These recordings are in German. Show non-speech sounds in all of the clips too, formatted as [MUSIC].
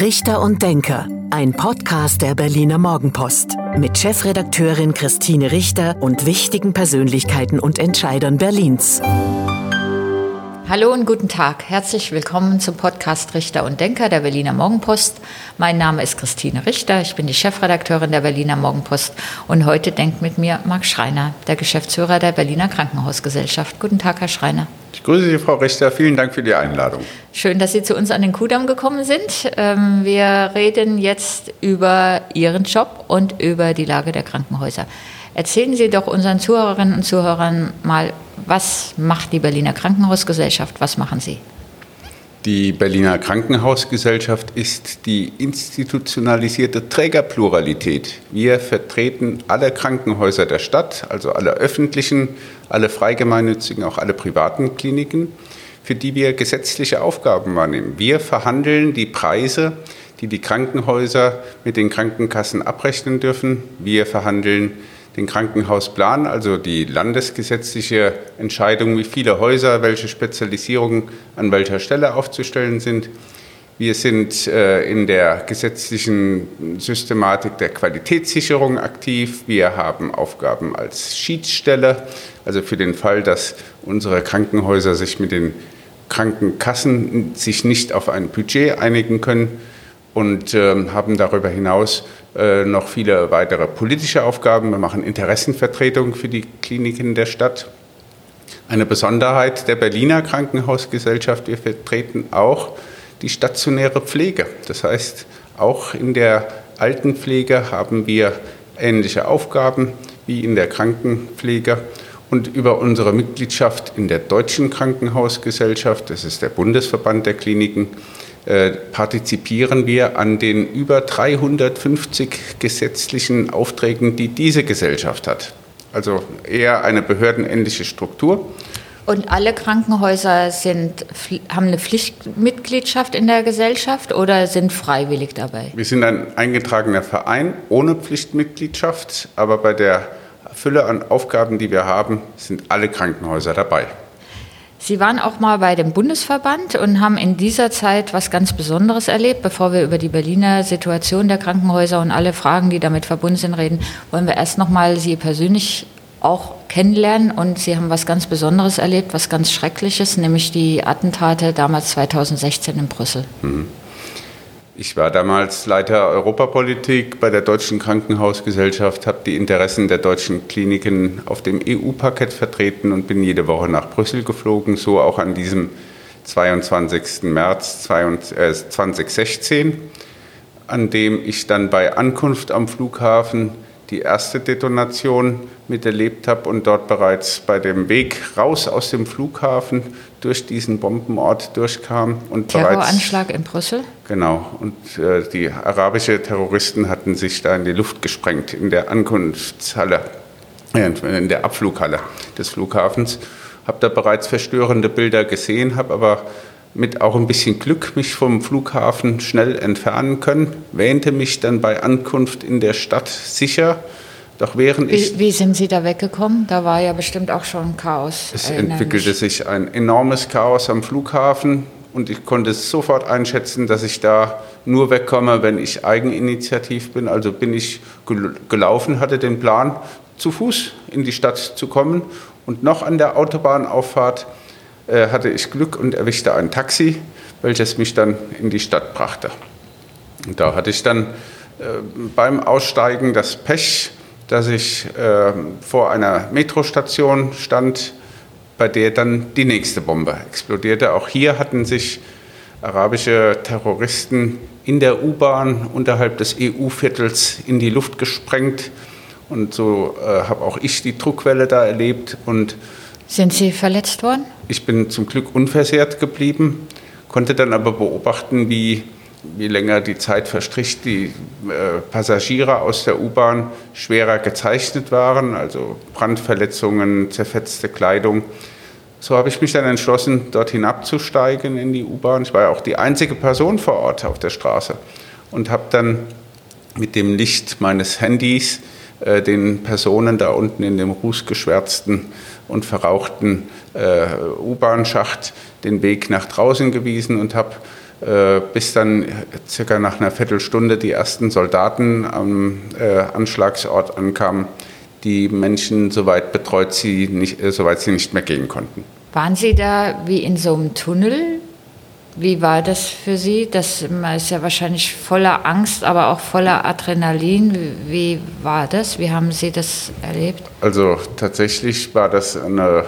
Richter und Denker, ein Podcast der Berliner Morgenpost mit Chefredakteurin Christine Richter und wichtigen Persönlichkeiten und Entscheidern Berlins. Hallo und guten Tag. Herzlich willkommen zum Podcast Richter und Denker der Berliner Morgenpost. Mein Name ist Christine Richter. Ich bin die Chefredakteurin der Berliner Morgenpost und heute denkt mit mir Marc Schreiner, der Geschäftsführer der Berliner Krankenhausgesellschaft. Guten Tag, Herr Schreiner. Ich grüße Sie, Frau Richter. Vielen Dank für die Einladung. Schön, dass Sie zu uns an den Kudamm gekommen sind. Ähm, wir reden jetzt über Ihren Job und über die Lage der Krankenhäuser. Erzählen Sie doch unseren Zuhörerinnen und Zuhörern mal, was macht die Berliner Krankenhausgesellschaft? Was machen Sie? Die Berliner Krankenhausgesellschaft ist die institutionalisierte Trägerpluralität. Wir vertreten alle Krankenhäuser der Stadt, also alle öffentlichen, alle freigemeinnützigen, auch alle privaten Kliniken, für die wir gesetzliche Aufgaben wahrnehmen. Wir verhandeln die Preise, die die Krankenhäuser mit den Krankenkassen abrechnen dürfen. Wir verhandeln den Krankenhausplan, also die landesgesetzliche Entscheidung, wie viele Häuser, welche Spezialisierungen an welcher Stelle aufzustellen sind. Wir sind äh, in der gesetzlichen Systematik der Qualitätssicherung aktiv. Wir haben Aufgaben als Schiedsstelle, also für den Fall, dass unsere Krankenhäuser sich mit den Krankenkassen sich nicht auf ein Budget einigen können und äh, haben darüber hinaus äh, noch viele weitere politische Aufgaben. Wir machen Interessenvertretung für die Kliniken der Stadt. Eine Besonderheit der Berliner Krankenhausgesellschaft, wir vertreten auch die stationäre Pflege. Das heißt, auch in der Altenpflege haben wir ähnliche Aufgaben wie in der Krankenpflege. Und über unsere Mitgliedschaft in der Deutschen Krankenhausgesellschaft, das ist der Bundesverband der Kliniken, äh, partizipieren wir an den über 350 gesetzlichen Aufträgen, die diese Gesellschaft hat. Also eher eine behördenähnliche Struktur. Und alle Krankenhäuser sind, haben eine Pflichtmitgliedschaft in der Gesellschaft oder sind freiwillig dabei? Wir sind ein eingetragener Verein ohne Pflichtmitgliedschaft, aber bei der Fülle an Aufgaben, die wir haben, sind alle Krankenhäuser dabei. Sie waren auch mal bei dem Bundesverband und haben in dieser Zeit was ganz Besonderes erlebt. Bevor wir über die Berliner Situation der Krankenhäuser und alle Fragen, die damit verbunden sind, reden, wollen wir erst noch mal Sie persönlich auch kennenlernen. Und Sie haben was ganz Besonderes erlebt, was ganz Schreckliches, nämlich die Attentate damals 2016 in Brüssel. Mhm. Ich war damals Leiter Europapolitik bei der Deutschen Krankenhausgesellschaft, habe die Interessen der deutschen Kliniken auf dem EU-Parkett vertreten und bin jede Woche nach Brüssel geflogen, so auch an diesem 22. März 2016, äh, an dem ich dann bei Ankunft am Flughafen die erste Detonation miterlebt habe und dort bereits bei dem Weg raus aus dem Flughafen durch diesen Bombenort durchkam. Und Terroranschlag in Brüssel? Genau. Und äh, die arabischen Terroristen hatten sich da in die Luft gesprengt in der Ankunftshalle, äh, in der Abflughalle des Flughafens. Habe da bereits verstörende Bilder gesehen, habe aber mit auch ein bisschen Glück mich vom Flughafen schnell entfernen können, wähnte mich dann bei Ankunft in der Stadt sicher. Doch während ich. Wie, wie sind Sie da weggekommen? Da war ja bestimmt auch schon Chaos. Es entwickelte sich ein enormes Chaos am Flughafen und ich konnte sofort einschätzen, dass ich da nur wegkomme, wenn ich eigeninitiativ bin. Also bin ich gelaufen, hatte den Plan, zu Fuß in die Stadt zu kommen und noch an der Autobahnauffahrt äh, hatte ich Glück und erwischte ein Taxi, welches mich dann in die Stadt brachte. Und da hatte ich dann äh, beim Aussteigen das Pech, dass ich äh, vor einer Metrostation stand, bei der dann die nächste Bombe explodierte. Auch hier hatten sich arabische Terroristen in der U-Bahn unterhalb des EU-Viertels in die Luft gesprengt. Und so äh, habe auch ich die Druckwelle da erlebt und sind Sie verletzt worden? Ich bin zum Glück unversehrt geblieben, konnte dann aber beobachten, wie, wie länger die Zeit verstrich, die äh, Passagiere aus der U-Bahn schwerer gezeichnet waren, also Brandverletzungen, zerfetzte Kleidung. So habe ich mich dann entschlossen, dort hinabzusteigen in die U-Bahn. Ich war ja auch die einzige Person vor Ort auf der Straße und habe dann mit dem Licht meines Handys äh, den Personen da unten in dem rußgeschwärzten und verrauchten äh, U-Bahn-Schacht den Weg nach draußen gewiesen und habe bis dann circa nach einer Viertelstunde die ersten Soldaten am äh, Anschlagsort ankamen, die Menschen soweit betreut, sie nicht, äh, soweit sie nicht mehr gehen konnten. Waren Sie da wie in so einem Tunnel? Wie war das für Sie? Das ist ja wahrscheinlich voller Angst, aber auch voller Adrenalin. Wie war das? Wie haben Sie das erlebt? Also tatsächlich war das eine äh,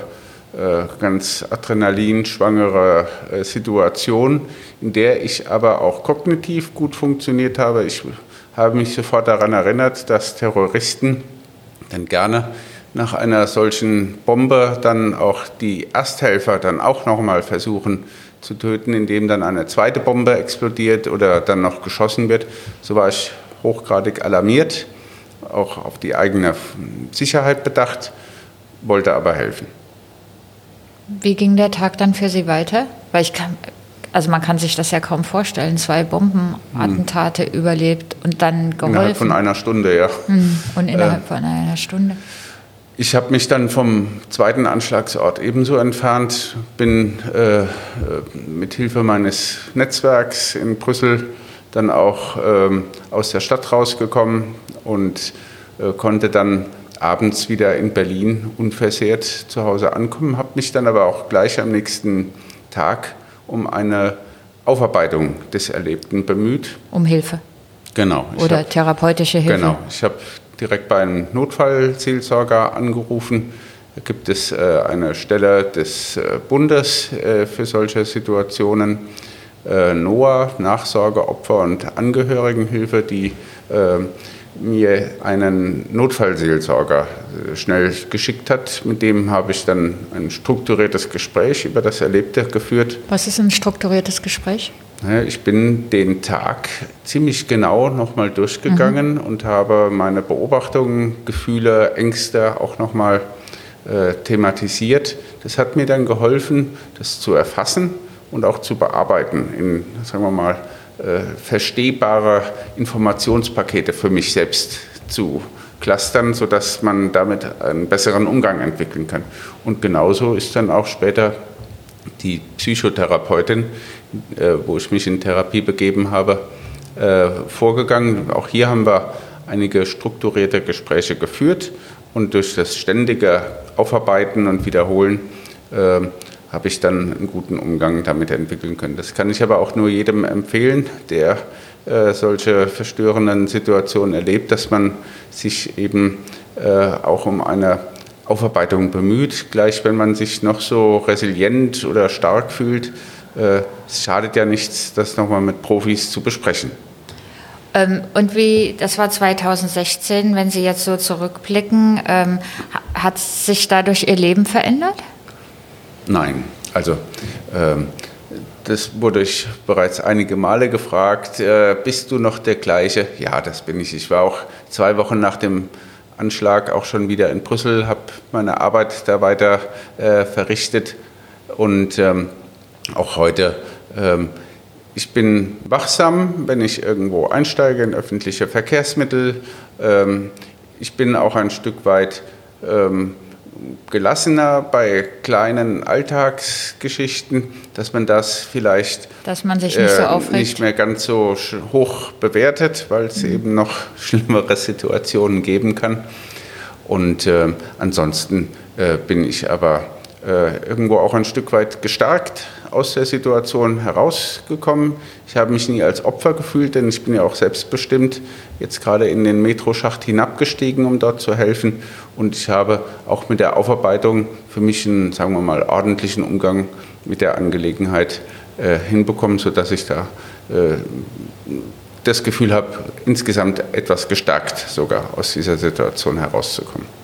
ganz adrenalinschwangere äh, Situation, in der ich aber auch kognitiv gut funktioniert habe. Ich habe mich sofort daran erinnert, dass Terroristen dann gerne nach einer solchen Bombe dann auch die Ersthelfer dann auch nochmal versuchen zu töten, indem dann eine zweite Bombe explodiert oder dann noch geschossen wird. So war ich hochgradig alarmiert, auch auf die eigene Sicherheit bedacht, wollte aber helfen. Wie ging der Tag dann für Sie weiter? Weil ich kann, also man kann sich das ja kaum vorstellen, zwei Bombenattentate hm. überlebt und dann geholfen. Innerhalb von einer Stunde, ja. Hm. Und innerhalb äh, von einer Stunde. Ich habe mich dann vom zweiten Anschlagsort ebenso entfernt, bin äh, mit Hilfe meines Netzwerks in Brüssel dann auch äh, aus der Stadt rausgekommen und äh, konnte dann abends wieder in Berlin unversehrt zu Hause ankommen, habe mich dann aber auch gleich am nächsten Tag um eine Aufarbeitung des Erlebten bemüht. Um Hilfe. Genau. Oder hab, therapeutische Hilfe. Genau. Ich habe direkt bei einem Notfallseelsorger angerufen. Da gibt es äh, eine Stelle des äh, Bundes äh, für solche Situationen. Äh, NOAA, Nachsorge, Opfer und Angehörigenhilfe, die äh, mir einen Notfallseelsorger äh, schnell geschickt hat. Mit dem habe ich dann ein strukturiertes Gespräch über das Erlebte geführt. Was ist ein strukturiertes Gespräch? Ich bin den Tag ziemlich genau nochmal durchgegangen mhm. und habe meine Beobachtungen, Gefühle, Ängste auch nochmal äh, thematisiert. Das hat mir dann geholfen, das zu erfassen und auch zu bearbeiten in, sagen wir mal, verstehbare Informationspakete für mich selbst zu clustern, sodass man damit einen besseren Umgang entwickeln kann. Und genauso ist dann auch später die Psychotherapeutin, äh, wo ich mich in Therapie begeben habe, äh, vorgegangen. Auch hier haben wir einige strukturierte Gespräche geführt und durch das ständige Aufarbeiten und Wiederholen äh, habe ich dann einen guten Umgang damit entwickeln können. Das kann ich aber auch nur jedem empfehlen, der äh, solche verstörenden Situationen erlebt, dass man sich eben äh, auch um eine Aufarbeitung bemüht. Gleich wenn man sich noch so resilient oder stark fühlt, äh, es schadet ja nichts, das nochmal mit Profis zu besprechen. Ähm, und wie, das war 2016, wenn Sie jetzt so zurückblicken, ähm, hat sich dadurch Ihr Leben verändert? Nein, also ähm, das wurde ich bereits einige Male gefragt. Äh, bist du noch der gleiche? Ja, das bin ich. Ich war auch zwei Wochen nach dem Anschlag auch schon wieder in Brüssel, habe meine Arbeit da weiter äh, verrichtet und ähm, auch heute. Ähm, ich bin wachsam, wenn ich irgendwo einsteige in öffentliche Verkehrsmittel. Ähm, ich bin auch ein Stück weit ähm, gelassener bei kleinen Alltagsgeschichten, dass man das vielleicht dass man sich nicht, so äh, nicht mehr ganz so hoch bewertet, weil es mhm. eben noch [LAUGHS] schlimmere Situationen geben kann. Und äh, ansonsten äh, bin ich aber äh, irgendwo auch ein Stück weit gestärkt aus der Situation herausgekommen. Ich habe mich nie als Opfer gefühlt, denn ich bin ja auch selbstbestimmt jetzt gerade in den Metroschacht hinabgestiegen, um dort zu helfen. Und ich habe auch mit der Aufarbeitung für mich einen, sagen wir mal, ordentlichen Umgang mit der Angelegenheit äh, hinbekommen, sodass ich da äh, das Gefühl habe, insgesamt etwas gestärkt sogar aus dieser Situation herauszukommen.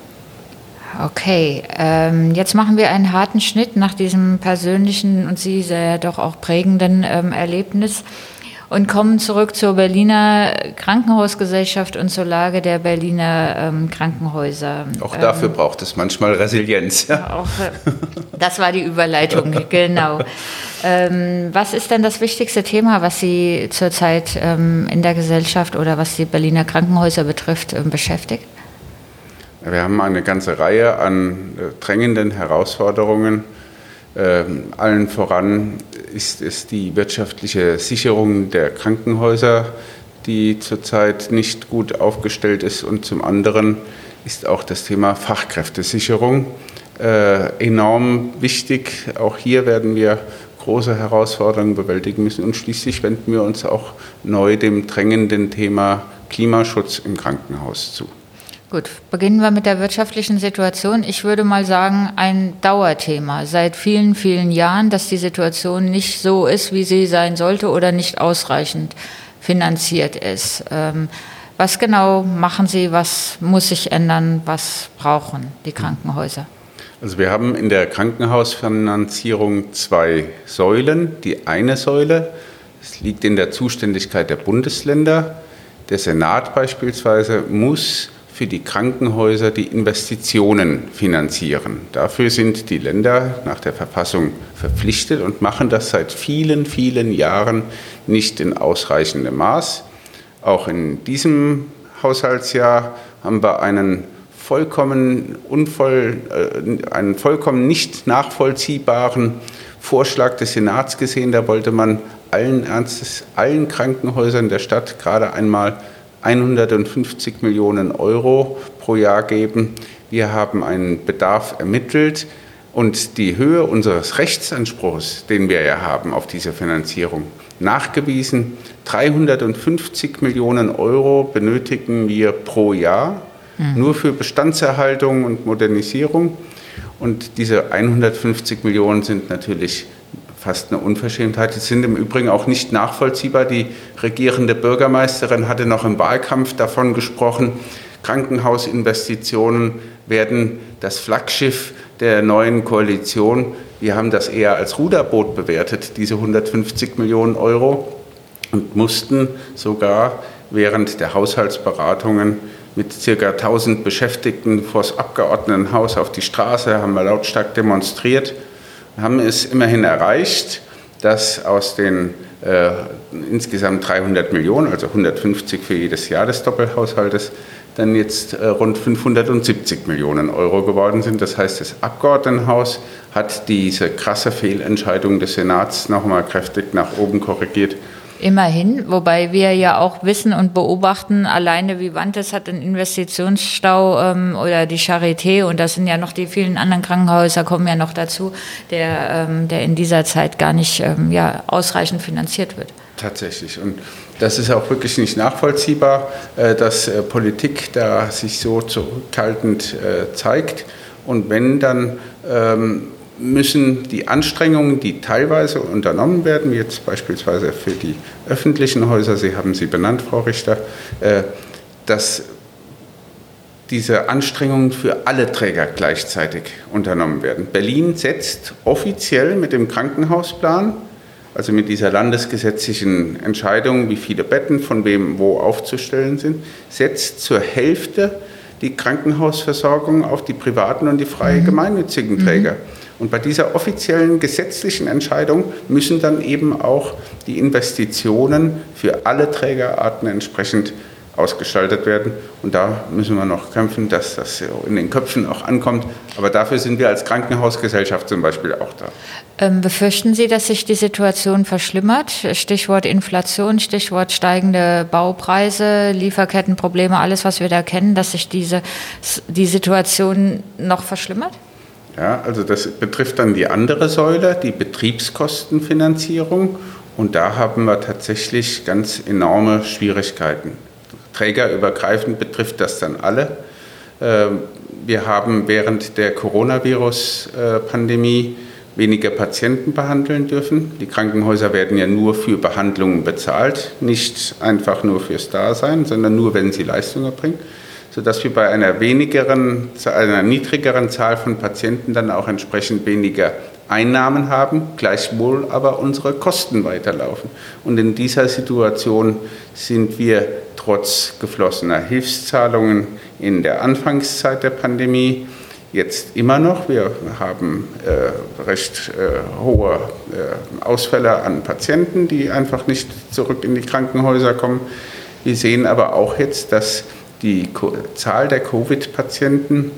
Okay, ähm, jetzt machen wir einen harten Schnitt nach diesem persönlichen und Sie sehr doch auch prägenden ähm, Erlebnis und kommen zurück zur Berliner Krankenhausgesellschaft und zur Lage der Berliner ähm, Krankenhäuser. Auch dafür ähm, braucht es manchmal Resilienz. Ja. Auch, äh, das war die Überleitung, [LAUGHS] genau. Ähm, was ist denn das wichtigste Thema, was Sie zurzeit ähm, in der Gesellschaft oder was die Berliner Krankenhäuser betrifft, ähm, beschäftigt? Wir haben eine ganze Reihe an äh, drängenden Herausforderungen, Ähm, allen voran ist es die wirtschaftliche Sicherung der Krankenhäuser, die zurzeit nicht gut aufgestellt ist. Und zum anderen ist auch das Thema Fachkräftesicherung äh, enorm wichtig. Auch hier werden wir große Herausforderungen bewältigen müssen. Und schließlich wenden wir uns auch neu dem drängenden Thema Klimaschutz im Krankenhaus zu. Gut, beginnen wir mit der wirtschaftlichen Situation. Ich würde mal sagen, ein Dauerthema seit vielen, vielen Jahren, dass die Situation nicht so ist, wie sie sein sollte oder nicht ausreichend finanziert ist. Ähm, was genau machen Sie? Was muss sich ändern? Was brauchen die Krankenhäuser? Also wir haben in der Krankenhausfinanzierung zwei Säulen. Die eine Säule, es liegt in der Zuständigkeit der Bundesländer. Der Senat beispielsweise muss für die Krankenhäuser die Investitionen finanzieren. Dafür sind die Länder nach der Verfassung verpflichtet und machen das seit vielen, vielen Jahren nicht in ausreichendem Maß. Auch in diesem Haushaltsjahr haben wir einen vollkommen, unvoll, äh, einen vollkommen nicht nachvollziehbaren Vorschlag des Senats gesehen. Da wollte man allen Ernstes allen Krankenhäusern der Stadt gerade einmal 150 Millionen Euro pro Jahr geben. Wir haben einen Bedarf ermittelt und die Höhe unseres Rechtsanspruchs, den wir ja haben auf diese Finanzierung, nachgewiesen. 350 Millionen Euro benötigen wir pro Jahr mhm. nur für Bestandserhaltung und Modernisierung. Und diese 150 Millionen sind natürlich fast eine Unverschämtheit. Die sind im Übrigen auch nicht nachvollziehbar. Die regierende Bürgermeisterin hatte noch im Wahlkampf davon gesprochen, Krankenhausinvestitionen werden das Flaggschiff der neuen Koalition. Wir haben das eher als Ruderboot bewertet, diese 150 Millionen Euro, und mussten sogar während der Haushaltsberatungen mit circa 1000 Beschäftigten vor das Abgeordnetenhaus auf die Straße, haben wir lautstark demonstriert haben es immerhin erreicht, dass aus den äh, insgesamt 300 Millionen, also 150 für jedes Jahr des Doppelhaushaltes, dann jetzt äh, rund 570 Millionen Euro geworden sind. Das heißt, das Abgeordnetenhaus hat diese krasse Fehlentscheidung des Senats nochmal kräftig nach oben korrigiert Immerhin, wobei wir ja auch wissen und beobachten, alleine Vivantes hat einen Investitionsstau ähm, oder die Charité und das sind ja noch die vielen anderen Krankenhäuser kommen ja noch dazu, der, ähm, der in dieser Zeit gar nicht ähm, ja, ausreichend finanziert wird. Tatsächlich. Und das ist auch wirklich nicht nachvollziehbar, äh, dass äh, Politik da sich so zurückhaltend äh, zeigt. Und wenn dann ähm, müssen die Anstrengungen, die teilweise unternommen werden, wie jetzt beispielsweise für die öffentlichen Häuser, Sie haben sie benannt, Frau Richter, äh, dass diese Anstrengungen für alle Träger gleichzeitig unternommen werden. Berlin setzt offiziell mit dem Krankenhausplan, also mit dieser landesgesetzlichen Entscheidung, wie viele Betten von wem wo aufzustellen sind, setzt zur Hälfte die Krankenhausversorgung auf die privaten und die freie mhm. gemeinnützigen Träger. Mhm. Und bei dieser offiziellen gesetzlichen Entscheidung müssen dann eben auch die Investitionen für alle Trägerarten entsprechend ausgestaltet werden. Und da müssen wir noch kämpfen, dass das in den Köpfen auch ankommt. Aber dafür sind wir als Krankenhausgesellschaft zum Beispiel auch da. Ähm, befürchten Sie, dass sich die Situation verschlimmert? Stichwort Inflation, Stichwort steigende Baupreise, Lieferkettenprobleme, alles, was wir da kennen, dass sich diese, die Situation noch verschlimmert? Ja, also das betrifft dann die andere Säule, die Betriebskostenfinanzierung. Und da haben wir tatsächlich ganz enorme Schwierigkeiten. Trägerübergreifend betrifft das dann alle. Ähm, wir haben während der Coronavirus-Pandemie weniger Patienten behandeln dürfen. Die Krankenhäuser werden ja nur für Behandlungen bezahlt, nicht einfach nur fürs Dasein, sondern nur, wenn sie Leistungen erbringen sodass wir bei einer wenigeren, einer niedrigeren Zahl von Patienten dann auch entsprechend weniger Einnahmen haben, gleichwohl aber unsere Kosten weiterlaufen. Und in dieser Situation sind wir trotz geflossener Hilfszahlungen in der Anfangszeit der Pandemie jetzt immer noch. Wir haben äh, recht äh, hohe äh, Ausfälle an Patienten, die einfach nicht zurück in die Krankenhäuser kommen. Wir sehen aber auch jetzt, dass die Zahl der Covid-Patienten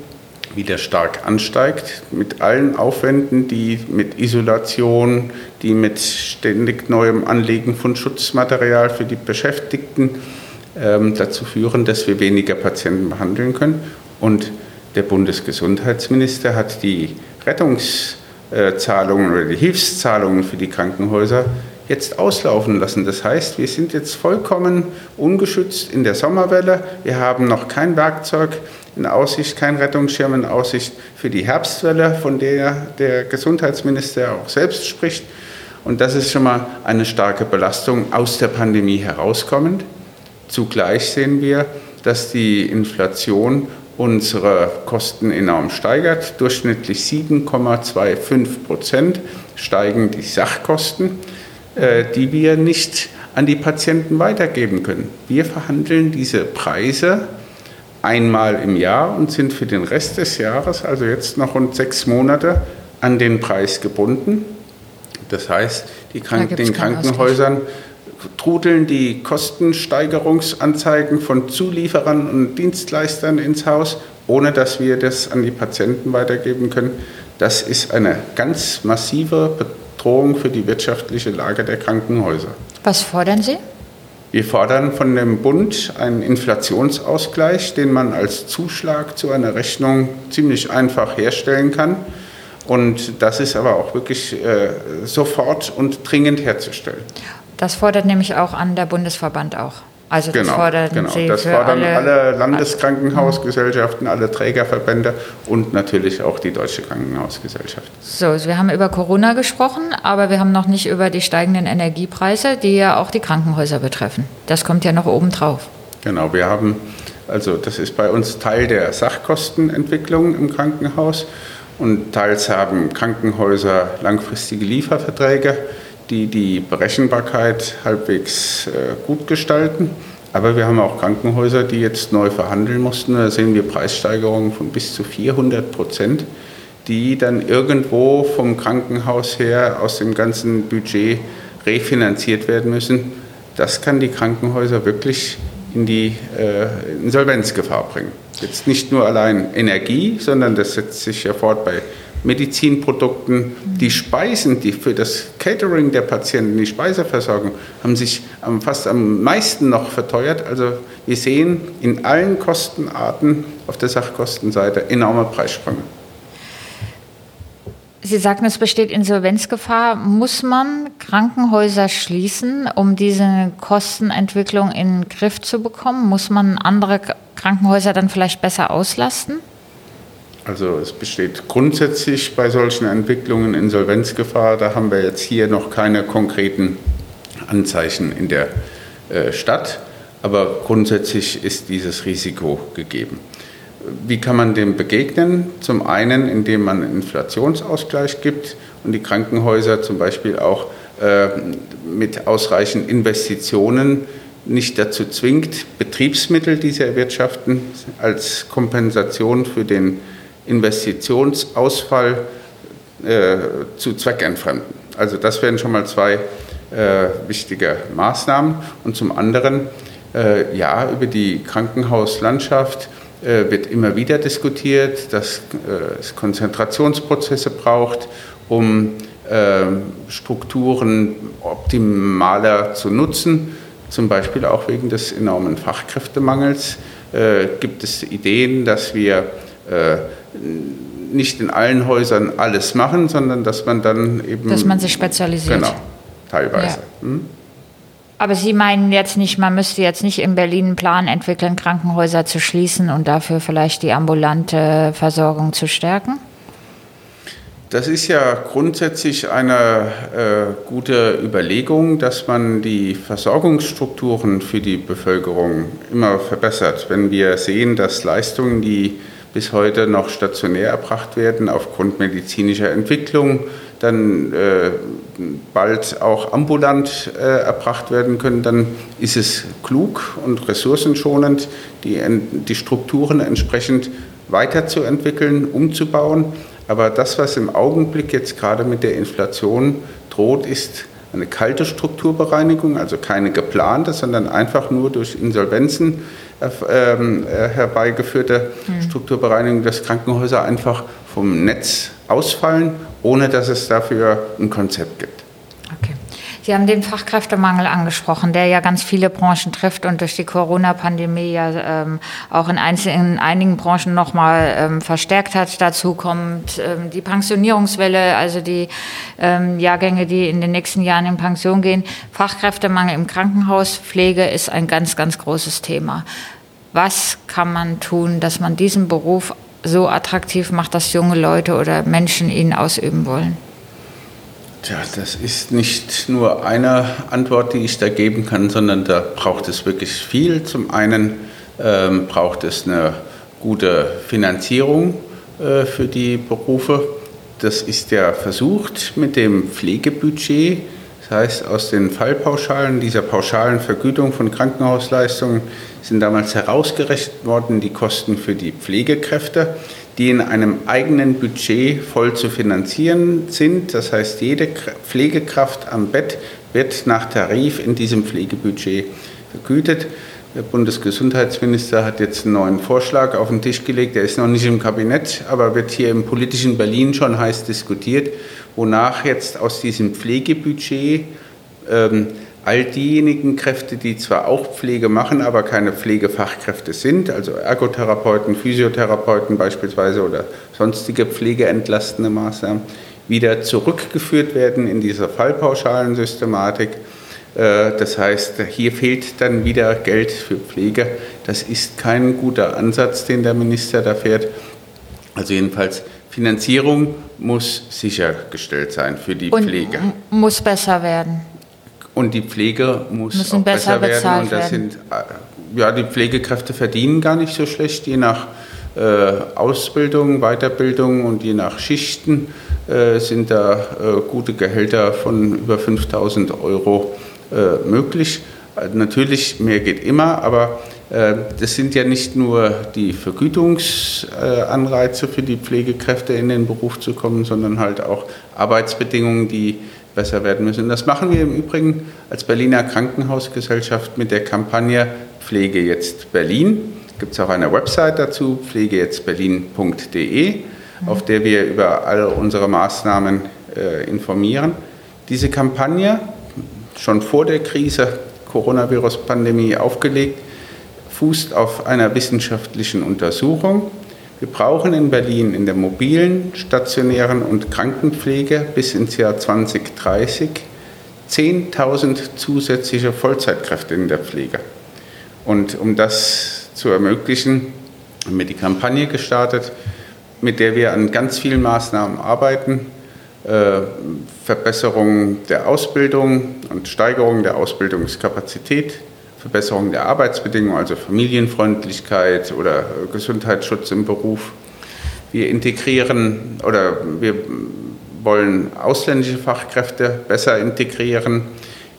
wieder stark ansteigt, mit allen Aufwänden, die mit Isolation, die mit ständig neuem Anlegen von Schutzmaterial für die Beschäftigten ähm, dazu führen, dass wir weniger Patienten behandeln können. Und der Bundesgesundheitsminister hat die Rettungszahlungen oder die Hilfszahlungen für die Krankenhäuser jetzt auslaufen lassen. Das heißt, wir sind jetzt vollkommen ungeschützt in der Sommerwelle. Wir haben noch kein Werkzeug in Aussicht, kein Rettungsschirm in Aussicht für die Herbstwelle, von der der Gesundheitsminister auch selbst spricht. Und das ist schon mal eine starke Belastung aus der Pandemie herauskommend. Zugleich sehen wir, dass die Inflation unsere Kosten enorm steigert. Durchschnittlich 7,25 Prozent steigen die Sachkosten, die wir nicht an die Patienten weitergeben können. Wir verhandeln diese Preise einmal im Jahr und sind für den Rest des Jahres, also jetzt noch rund sechs Monate, an den Preis gebunden. Das heißt, Krank den Krankenhäusern trudeln die Kostensteigerungsanzeigen von Zulieferern und Dienstleistern ins Haus, ohne dass wir das an die Patienten weitergeben können. Das ist eine ganz massive Bedrohung für die wirtschaftliche Lage der Krankenhäuser. Was fordern Sie? Wir fordern von dem Bund einen Inflationsausgleich, den man als Zuschlag zu einer Rechnung ziemlich einfach herstellen kann. Und das ist aber auch wirklich äh, sofort und dringend herzustellen. Das fordert nämlich auch an der Bundesverband auch. Also das genau, fordern genau. Sie das fordern alle, alle Landeskrankenhausgesellschaften, alle Trägerverbände und natürlich auch die Deutsche Krankenhausgesellschaft. So, also wir haben über Corona gesprochen, aber wir haben noch nicht über die steigenden Energiepreise, die ja auch die Krankenhäuser betreffen. Das kommt ja noch oben drauf. Genau, wir haben, also das ist bei uns Teil der Sachkostenentwicklung im Krankenhaus und teils haben Krankenhäuser langfristige Lieferverträge die die Berechenbarkeit halbwegs äh, gut gestalten. Aber wir haben auch Krankenhäuser, die jetzt neu verhandeln mussten. Da sehen wir Preissteigerungen von bis zu 400 Prozent, die dann irgendwo vom Krankenhaus her aus dem ganzen Budget refinanziert werden müssen. Das kann die Krankenhäuser wirklich in die äh, Insolvenzgefahr bringen. Jetzt nicht nur allein Energie, sondern das setzt sich ja fort bei Medizinprodukten, die Speisen, die für das Catering der Patienten, die Speiseversorgung, haben sich fast am meisten noch verteuert. Also wir sehen in allen Kostenarten auf der Sachkostenseite enorme Preissprünge. Sie sagten, es besteht Insolvenzgefahr. Muss man Krankenhäuser schließen, um diese Kostenentwicklung in den Griff zu bekommen? Muss man andere Krankenhäuser dann vielleicht besser auslasten? Also es besteht grundsätzlich bei solchen Entwicklungen Insolvenzgefahr. Da haben wir jetzt hier noch keine konkreten Anzeichen in der äh, Stadt, aber grundsätzlich ist dieses Risiko gegeben. Wie kann man dem begegnen? Zum einen, indem man Inflationsausgleich gibt und die Krankenhäuser zum Beispiel auch äh, mit ausreichend Investitionen nicht dazu zwingt, Betriebsmittel, die sie erwirtschaften, als Kompensation für den Investitionsausfall äh, zu zweckentfremden. Also das wären schon mal zwei äh, wichtige Maßnahmen. Und zum anderen, äh, ja, über die Krankenhauslandschaft äh, wird immer wieder diskutiert, dass äh, es Konzentrationsprozesse braucht, um äh, Strukturen optimaler zu nutzen. Zum Beispiel auch wegen des enormen Fachkräftemangels gibt es Ideen, dass wir nicht in allen Häusern alles machen, sondern dass man dann eben. Dass man sich spezialisiert. Genau, teilweise. Ja. Hm? Aber Sie meinen jetzt nicht, man müsste jetzt nicht in Berlin einen Plan entwickeln, Krankenhäuser zu schließen und dafür vielleicht die ambulante Versorgung zu stärken? Das ist ja grundsätzlich eine äh, gute Überlegung, dass man die Versorgungsstrukturen für die Bevölkerung immer verbessert. Wenn wir sehen, dass Leistungen, die bis heute noch stationär erbracht werden, aufgrund medizinischer Entwicklung, dann äh, bald auch ambulant äh, erbracht werden können, dann ist es klug und ressourcenschonend, die, die Strukturen entsprechend weiterzuentwickeln, umzubauen. Aber das, was im Augenblick jetzt gerade mit der Inflation droht, ist eine kalte Strukturbereinigung, also keine geplante, sondern einfach nur durch Insolvenzen herbeigeführte hm. Strukturbereinigung, dass Krankenhäuser einfach vom Netz ausfallen, ohne dass es dafür ein Konzept gibt. Sie haben den Fachkräftemangel angesprochen, der ja ganz viele Branchen trifft und durch die Corona-Pandemie ja ähm, auch in, in einigen Branchen nochmal ähm, verstärkt hat. Dazu kommt ähm, die Pensionierungswelle, also die ähm, Jahrgänge, die in den nächsten Jahren in Pension gehen. Fachkräftemangel im Krankenhaus, Pflege ist ein ganz, ganz großes Thema. Was kann man tun, dass man diesen Beruf so attraktiv macht, dass junge Leute oder Menschen ihn ausüben wollen? Tja, das ist nicht nur eine Antwort, die ich da geben kann, sondern da braucht es wirklich viel. Zum einen ähm, braucht es eine gute Finanzierung äh, für die Berufe. Das ist ja versucht mit dem Pflegebudget. Das heißt, aus den Fallpauschalen, dieser pauschalen Vergütung von Krankenhausleistungen, sind damals herausgerechnet worden die Kosten für die Pflegekräfte die in einem eigenen Budget voll zu finanzieren sind. Das heißt, jede Pflegekraft am Bett wird nach Tarif in diesem Pflegebudget vergütet. Der Bundesgesundheitsminister hat jetzt einen neuen Vorschlag auf den Tisch gelegt. Der ist noch nicht im Kabinett, aber wird hier im politischen Berlin schon heiß diskutiert, wonach jetzt aus diesem Pflegebudget ähm, all diejenigen Kräfte, die zwar auch Pflege machen, aber keine Pflegefachkräfte sind, also Ergotherapeuten, Physiotherapeuten beispielsweise oder sonstige pflegeentlastende Maßnahmen, wieder zurückgeführt werden in dieser fallpauschalen Systematik. Äh, das heißt, hier fehlt dann wieder Geld für Pflege. Das ist kein guter Ansatz, den der Minister da fährt. Also jedenfalls Finanzierung muss sichergestellt sein für die Und Pflege. Muss besser werden. Und die Pflege muss Müssen auch besser, besser werden. Und das werden. sind, äh, ja, die Pflegekräfte verdienen gar nicht so schlecht, je nach äh, Ausbildung, Weiterbildung und je nach Schichten äh, sind da äh, gute Gehälter von über 5000 Euro äh, möglich. Äh, natürlich, mehr geht immer, aber das sind ja nicht nur die Vergütungsanreize für die Pflegekräfte in den Beruf zu kommen, sondern halt auch Arbeitsbedingungen, die besser werden müssen. Das machen wir im Übrigen als Berliner Krankenhausgesellschaft mit der Kampagne Pflege jetzt Berlin. Gibt es auch eine Website dazu, pflegejetztberlin.de, auf der wir über alle unsere Maßnahmen äh, informieren. Diese Kampagne, schon vor der Krise Coronavirus-Pandemie aufgelegt, fußt auf einer wissenschaftlichen Untersuchung wir brauchen in Berlin in der mobilen, stationären und Krankenpflege bis ins Jahr 2030 10.000 zusätzliche Vollzeitkräfte in der Pflege. Und um das zu ermöglichen, haben wir die Kampagne gestartet, mit der wir an ganz vielen Maßnahmen arbeiten. Äh, Verbesserung der Ausbildung und Steigerung der Ausbildungskapazität, Verbesserung der Arbeitsbedingungen, also Familienfreundlichkeit oder Gesundheitsschutz im Beruf. Wir integrieren oder wir wollen ausländische Fachkräfte besser integrieren.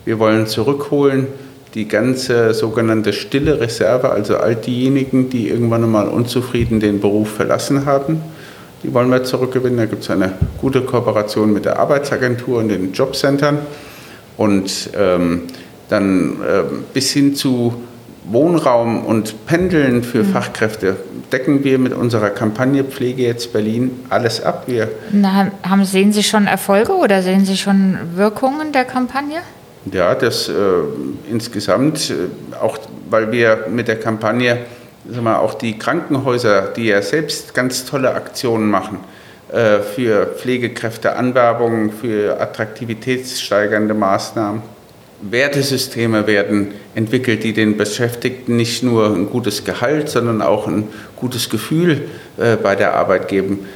Wir wollen zurückholen die ganze sogenannte stille Reserve, also all diejenigen, die irgendwann einmal unzufrieden den Beruf verlassen haben. Die wollen wir zurückgewinnen. Da gibt es eine gute Kooperation mit der Arbeitsagentur und den Jobcentern. Und ähm, dann äh, bis hin zu Wohnraum und Pendeln für mhm. Fachkräfte decken wir mit unserer Kampagne Pflege jetzt Berlin alles ab. Wir Na, haben, sehen Sie schon Erfolge oder sehen Sie schon Wirkungen der Kampagne? Ja, das äh, insgesamt, äh, auch weil wir mit der Kampagne sagen wir, auch die Krankenhäuser, die ja selbst ganz tolle Aktionen machen, äh, für Pflegekräfte, Anwerbungen, für attraktivitätssteigernde Maßnahmen Wertesysteme werden entwickelt, die den Beschäftigten nicht nur ein gutes Gehalt, sondern auch ein gutes Gefühl äh, bei der Arbeit geben.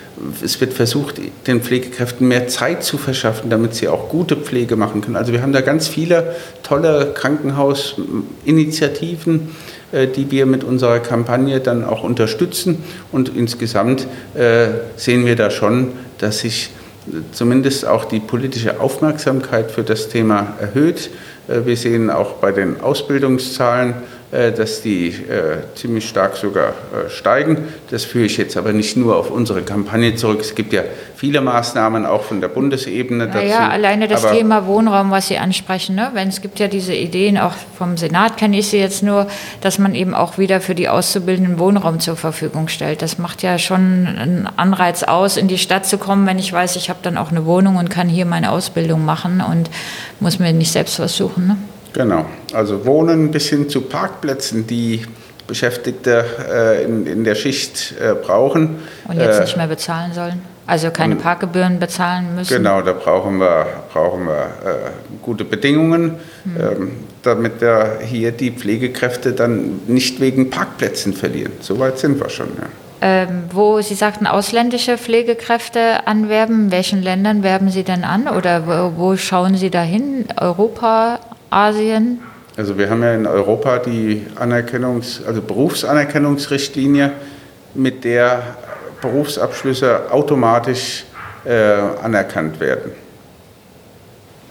Es wird versucht, den Pflegekräften mehr Zeit zu verschaffen, damit sie auch gute Pflege machen können. Also wir haben da ganz viele tolle Krankenhausinitiativen, äh, die wir mit unserer Kampagne dann auch unterstützen. Und insgesamt äh, sehen wir da schon, dass sich zumindest auch die politische Aufmerksamkeit für das Thema erhöht. Äh, wir sehen auch bei den Ausbildungszahlen, dass die äh, ziemlich stark sogar äh, steigen. Das führe ich jetzt aber nicht nur auf unsere Kampagne zurück. Es gibt ja viele Maßnahmen auch von der Bundesebene dazu. Ja, alleine das aber Thema Wohnraum, was Sie ansprechen. Ne? Wenn es gibt ja diese Ideen, auch vom Senat kenne ich sie jetzt nur, dass man eben auch wieder für die Auszubildenden Wohnraum zur Verfügung stellt. Das macht ja schon einen Anreiz aus, in die Stadt zu kommen, wenn ich weiß, ich habe dann auch eine Wohnung und kann hier meine Ausbildung machen und muss mir nicht selbst was suchen. Ne? Genau, also Wohnen bis hin zu Parkplätzen, die Beschäftigte äh, in, in der Schicht äh, brauchen. Und jetzt äh, nicht mehr bezahlen sollen? Also keine Parkgebühren bezahlen müssen? Genau, da brauchen wir, brauchen wir äh, gute Bedingungen, hm. ähm, damit wir hier die Pflegekräfte dann nicht wegen Parkplätzen verlieren. Soweit sind wir schon. Ja. Ähm, wo Sie sagten, ausländische Pflegekräfte anwerben, in welchen Ländern werben Sie denn an oder wo, wo schauen Sie dahin? Europa, Asien? Also wir haben ja in Europa die Anerkennungs-, also Berufsanerkennungsrichtlinie, mit der Berufsabschlüsse automatisch äh, anerkannt werden.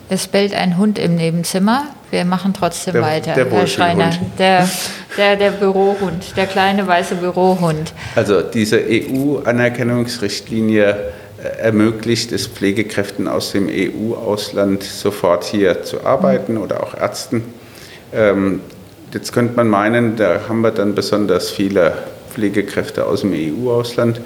Es bellt ein Hund im Nebenzimmer. Wir machen trotzdem der, weiter, der Herr Schreiner. Der, der, der Bürohund, der kleine weiße Bürohund. Also diese EU-Anerkennungsrichtlinie ermöglicht es Pflegekräften aus dem EU-Ausland sofort hier zu arbeiten oder auch Ärzten. Ähm, jetzt könnte man meinen, da haben wir dann besonders viele Pflegekräfte aus dem EU-Ausland.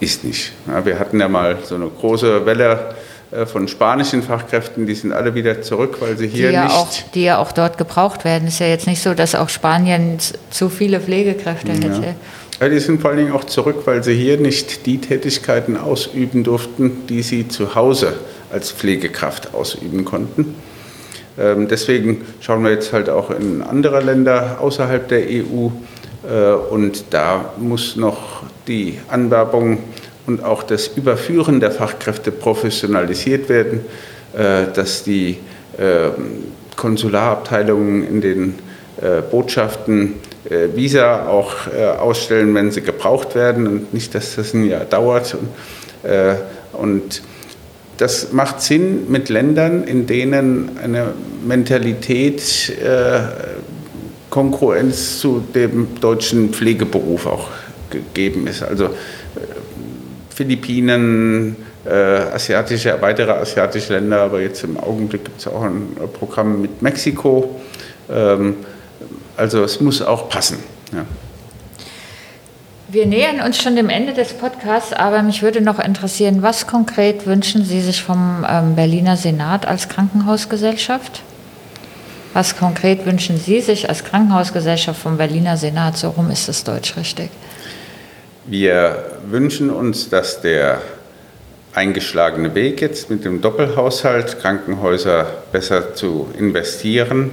Ist nicht. Ja, wir hatten ja mal so eine große Welle äh, von spanischen Fachkräften, die sind alle wieder zurück, weil sie hier die ja nicht. Auch, die ja auch dort gebraucht werden. Es ist ja jetzt nicht so, dass auch Spanien zu viele Pflegekräfte hätte. Ja. Die sind vor allen Dingen auch zurück, weil sie hier nicht die Tätigkeiten ausüben durften, die sie zu Hause als Pflegekraft ausüben konnten. Ähm, deswegen schauen wir jetzt halt auch in andere Länder außerhalb der EU äh, und da muss noch die Anwerbung und auch das Überführen der Fachkräfte professionalisiert werden, äh, dass die ähm, Konsularabteilungen in den äh, Botschaften Visa auch äh, ausstellen, wenn sie gebraucht werden und nicht, dass das ein Jahr dauert. Und, äh, das macht Sinn mit Ländern, in denen eine Mentalität äh, Konkurrenz zu dem deutschen Pflegeberuf auch gegeben ist. Also äh, Philippinen, äh, asiatische, weitere asiatische Länder, aber jetzt im Augenblick gibt es auch ein Programm mit Mexiko. Ähm, also es muss auch passen. Ja. Wir nähern uns schon dem Ende des Podcasts, aber mich würde noch interessieren, was konkret wünschen Sie sich vom ähm, Berliner Senat als Krankenhausgesellschaft? Was konkret wünschen Sie sich als Krankenhausgesellschaft vom Berliner Senat? So rum ist es deutsch richtig. Wir wünschen uns, dass der eingeschlagene Weg jetzt mit dem Doppelhaushalt, Krankenhäuser besser zu investieren,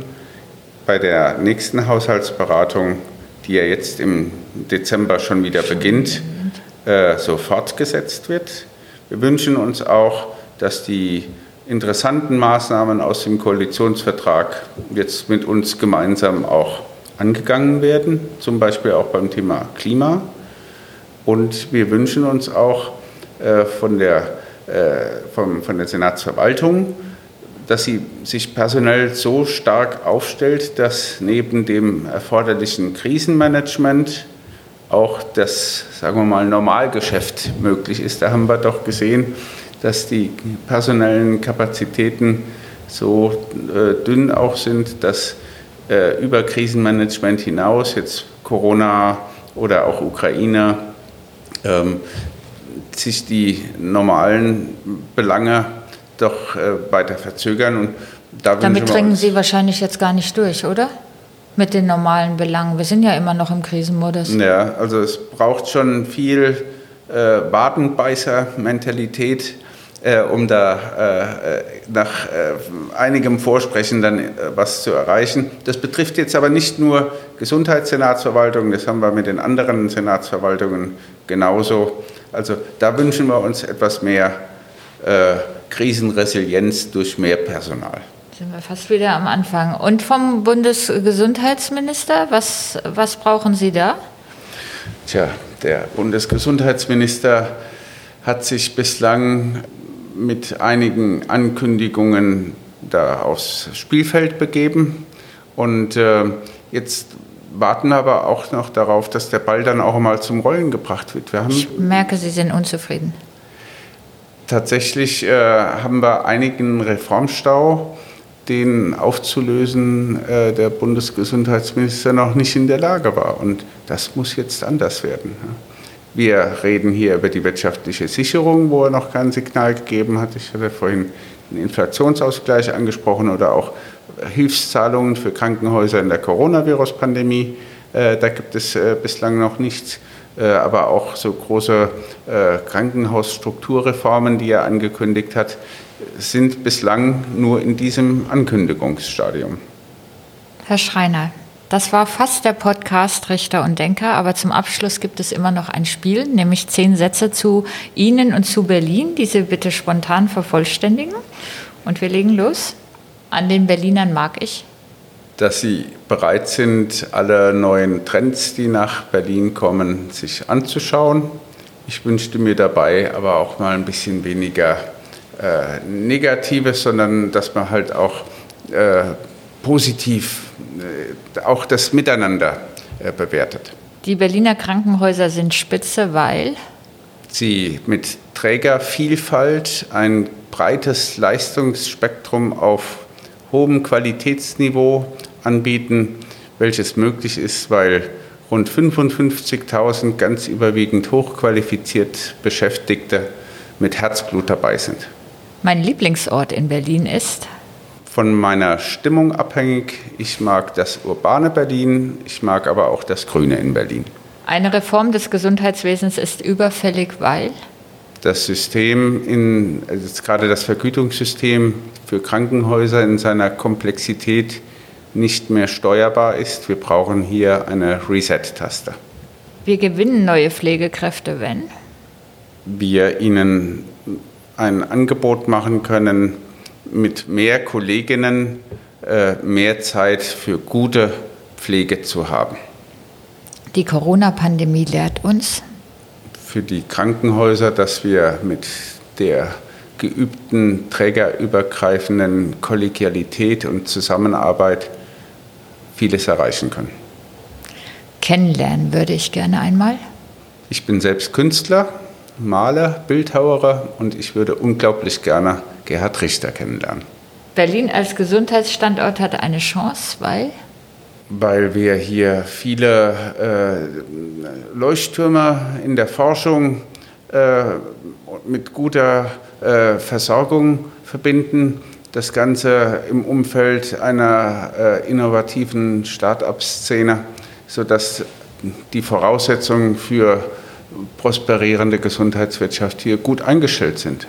bei der nächsten Haushaltsberatung, die ja jetzt im Dezember schon wieder beginnt, äh, so fortgesetzt wird. Wir wünschen uns auch, dass die interessanten Maßnahmen aus dem Koalitionsvertrag jetzt mit uns gemeinsam auch angegangen werden, zum Beispiel auch beim Thema Klima. Und wir wünschen uns auch äh, von, der, äh, vom, von der Senatsverwaltung, dass sie sich personell so stark aufstellt, dass neben dem erforderlichen Krisenmanagement auch das, sagen wir mal, Normalgeschäft möglich ist. Da haben wir doch gesehen, dass die personellen Kapazitäten so äh, dünn auch sind, dass äh, über Krisenmanagement hinaus, jetzt Corona oder auch Ukraine, ähm, sich die normalen Belange doch äh, weiter verzögern. Und da Damit dringen Sie wahrscheinlich jetzt gar nicht durch, oder? Mit den normalen Belangen. Wir sind ja immer noch im Krisenmodus. Ja, also es braucht schon viel äh, Wadenbeißer-Mentalität, äh, um da äh, nach äh, einigem Vorsprechen dann äh, was zu erreichen. Das betrifft jetzt aber nicht nur Gesundheitssenatsverwaltungen, das haben wir mit den anderen Senatsverwaltungen genauso. Also da wünschen wir uns etwas mehr äh, Krisenresilienz durch mehr Personal. Sind wir fast wieder am Anfang. Und vom Bundesgesundheitsminister, was, was brauchen Sie da? Tja, der Bundesgesundheitsminister hat sich bislang mit einigen Ankündigungen da aufs Spielfeld begeben. Und äh, jetzt warten aber auch noch darauf, dass der Ball dann auch mal zum Rollen gebracht wird. ich merke, Sie sind unzufrieden. Tatsächlich äh, haben wir einigen Reformstau, den aufzulösen äh, der Bundesgesundheitsminister noch nicht in der Lage war. Und das muss jetzt anders werden. Wir reden hier über die wirtschaftliche Sicherung, wo er noch kein Signal gegeben hat. Ich hatte vorhin den Inflationsausgleich angesprochen oder auch Hilfszahlungen für Krankenhäuser in der Coronavirus-Pandemie. Äh, da gibt es äh, bislang noch nichts. Äh, aber auch so große Krankenhausstrukturreformen, die er angekündigt hat, sind bislang nur in diesem Ankündigungsstadium. Herr Schreiner, das war fast der Podcast Richter und Denker, aber zum Abschluss gibt es immer noch ein Spiel, nämlich zehn Sätze zu Ihnen und zu Berlin, die Sie bitte spontan vervollständigen. Und wir legen los. An den Berlinern mag ich. Dass sie bereit sind, alle neuen Trends, die nach Berlin kommen, sich anzuschauen. Ich wünschte mir dabei aber auch mal ein bisschen weniger äh, Negatives, sondern dass man halt auch äh, positiv äh, auch das Miteinander äh, bewertet. Die Berliner Krankenhäuser sind spitze, weil sie mit Trägervielfalt ein breites Leistungsspektrum auf hohem Qualitätsniveau anbieten, welches möglich ist, weil rund 55.000 ganz überwiegend hochqualifiziert Beschäftigte mit Herzblut dabei sind. Mein Lieblingsort in Berlin ist? Von meiner Stimmung abhängig. Ich mag das urbane Berlin, ich mag aber auch das Grüne in Berlin. Eine Reform des Gesundheitswesens ist überfällig, weil? Das System, in, also gerade das Vergütungssystem für Krankenhäuser in seiner Komplexität nicht mehr steuerbar ist. Wir brauchen hier eine Reset-Taste. Wir gewinnen neue Pflegekräfte, wenn? Wir ihnen ein Angebot machen können, mit mehr Kolleginnen äh, mehr Zeit für gute Pflege zu haben. Die Corona-Pandemie lehrt uns, für die Krankenhäuser, dass wir mit der geübten trägerübergreifenden Kollegialität und Zusammenarbeit vieles erreichen können. Kennenlernen würde ich gerne einmal. Ich bin selbst Künstler, Maler, Bildhauerer und ich würde unglaublich gerne Gerhard Richter kennenlernen. Berlin als Gesundheitsstandort hat eine Chance, weil? Weil wir hier viele äh, Leuchttürme in der Forschung äh, mit guter äh, Versorgung verbinden. Das Ganze im Umfeld einer äh, innovativen Start-up-Szene, sodass die Voraussetzungen für prosperierende Gesundheitswirtschaft hier gut eingestellt sind.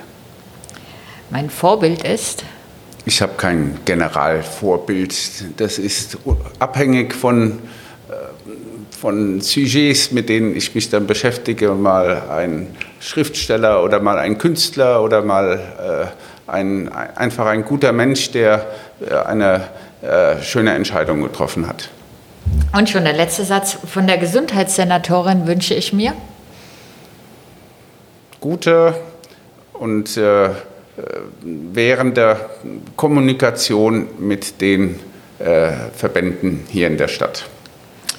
Mein Vorbild ist ich habe kein Generalvorbild. Das ist abhängig von, äh, von Sujets, mit denen ich mich dann beschäftige. Mal ein Schriftsteller oder mal ein Künstler oder mal äh, ein, einfach ein guter Mensch, der äh, eine schöne Entscheidung getroffen hat. Und schon der letzte Satz. Von der Gesundheitssenatorin wünsche ich mir? Gute und äh, während der Kommunikation mit den äh, Verbänden hier in der Stadt.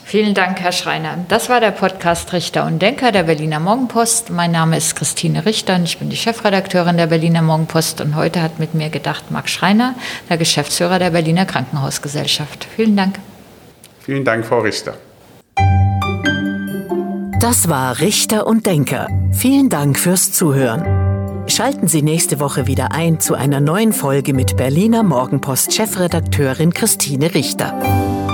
Vielen Dank, Herr Schreiner. Das war der Podcast Richter und Denker der Berliner Morgenpost. Mein Name ist Christine Richter und ich bin die Chefredakteurin der Berliner Morgenpost. Und heute hat mit mir gedacht Marc Schreiner, der Geschäftsführer der Berliner Krankenhausgesellschaft. Vielen Dank. Vielen Dank, Frau Richter. Das war Richter und Denker. Vielen Dank fürs Zuhören. Schalten Sie nächste Woche wieder ein zu einer neuen Folge mit Berliner Morgenpost-Chefredakteurin Christine Richter.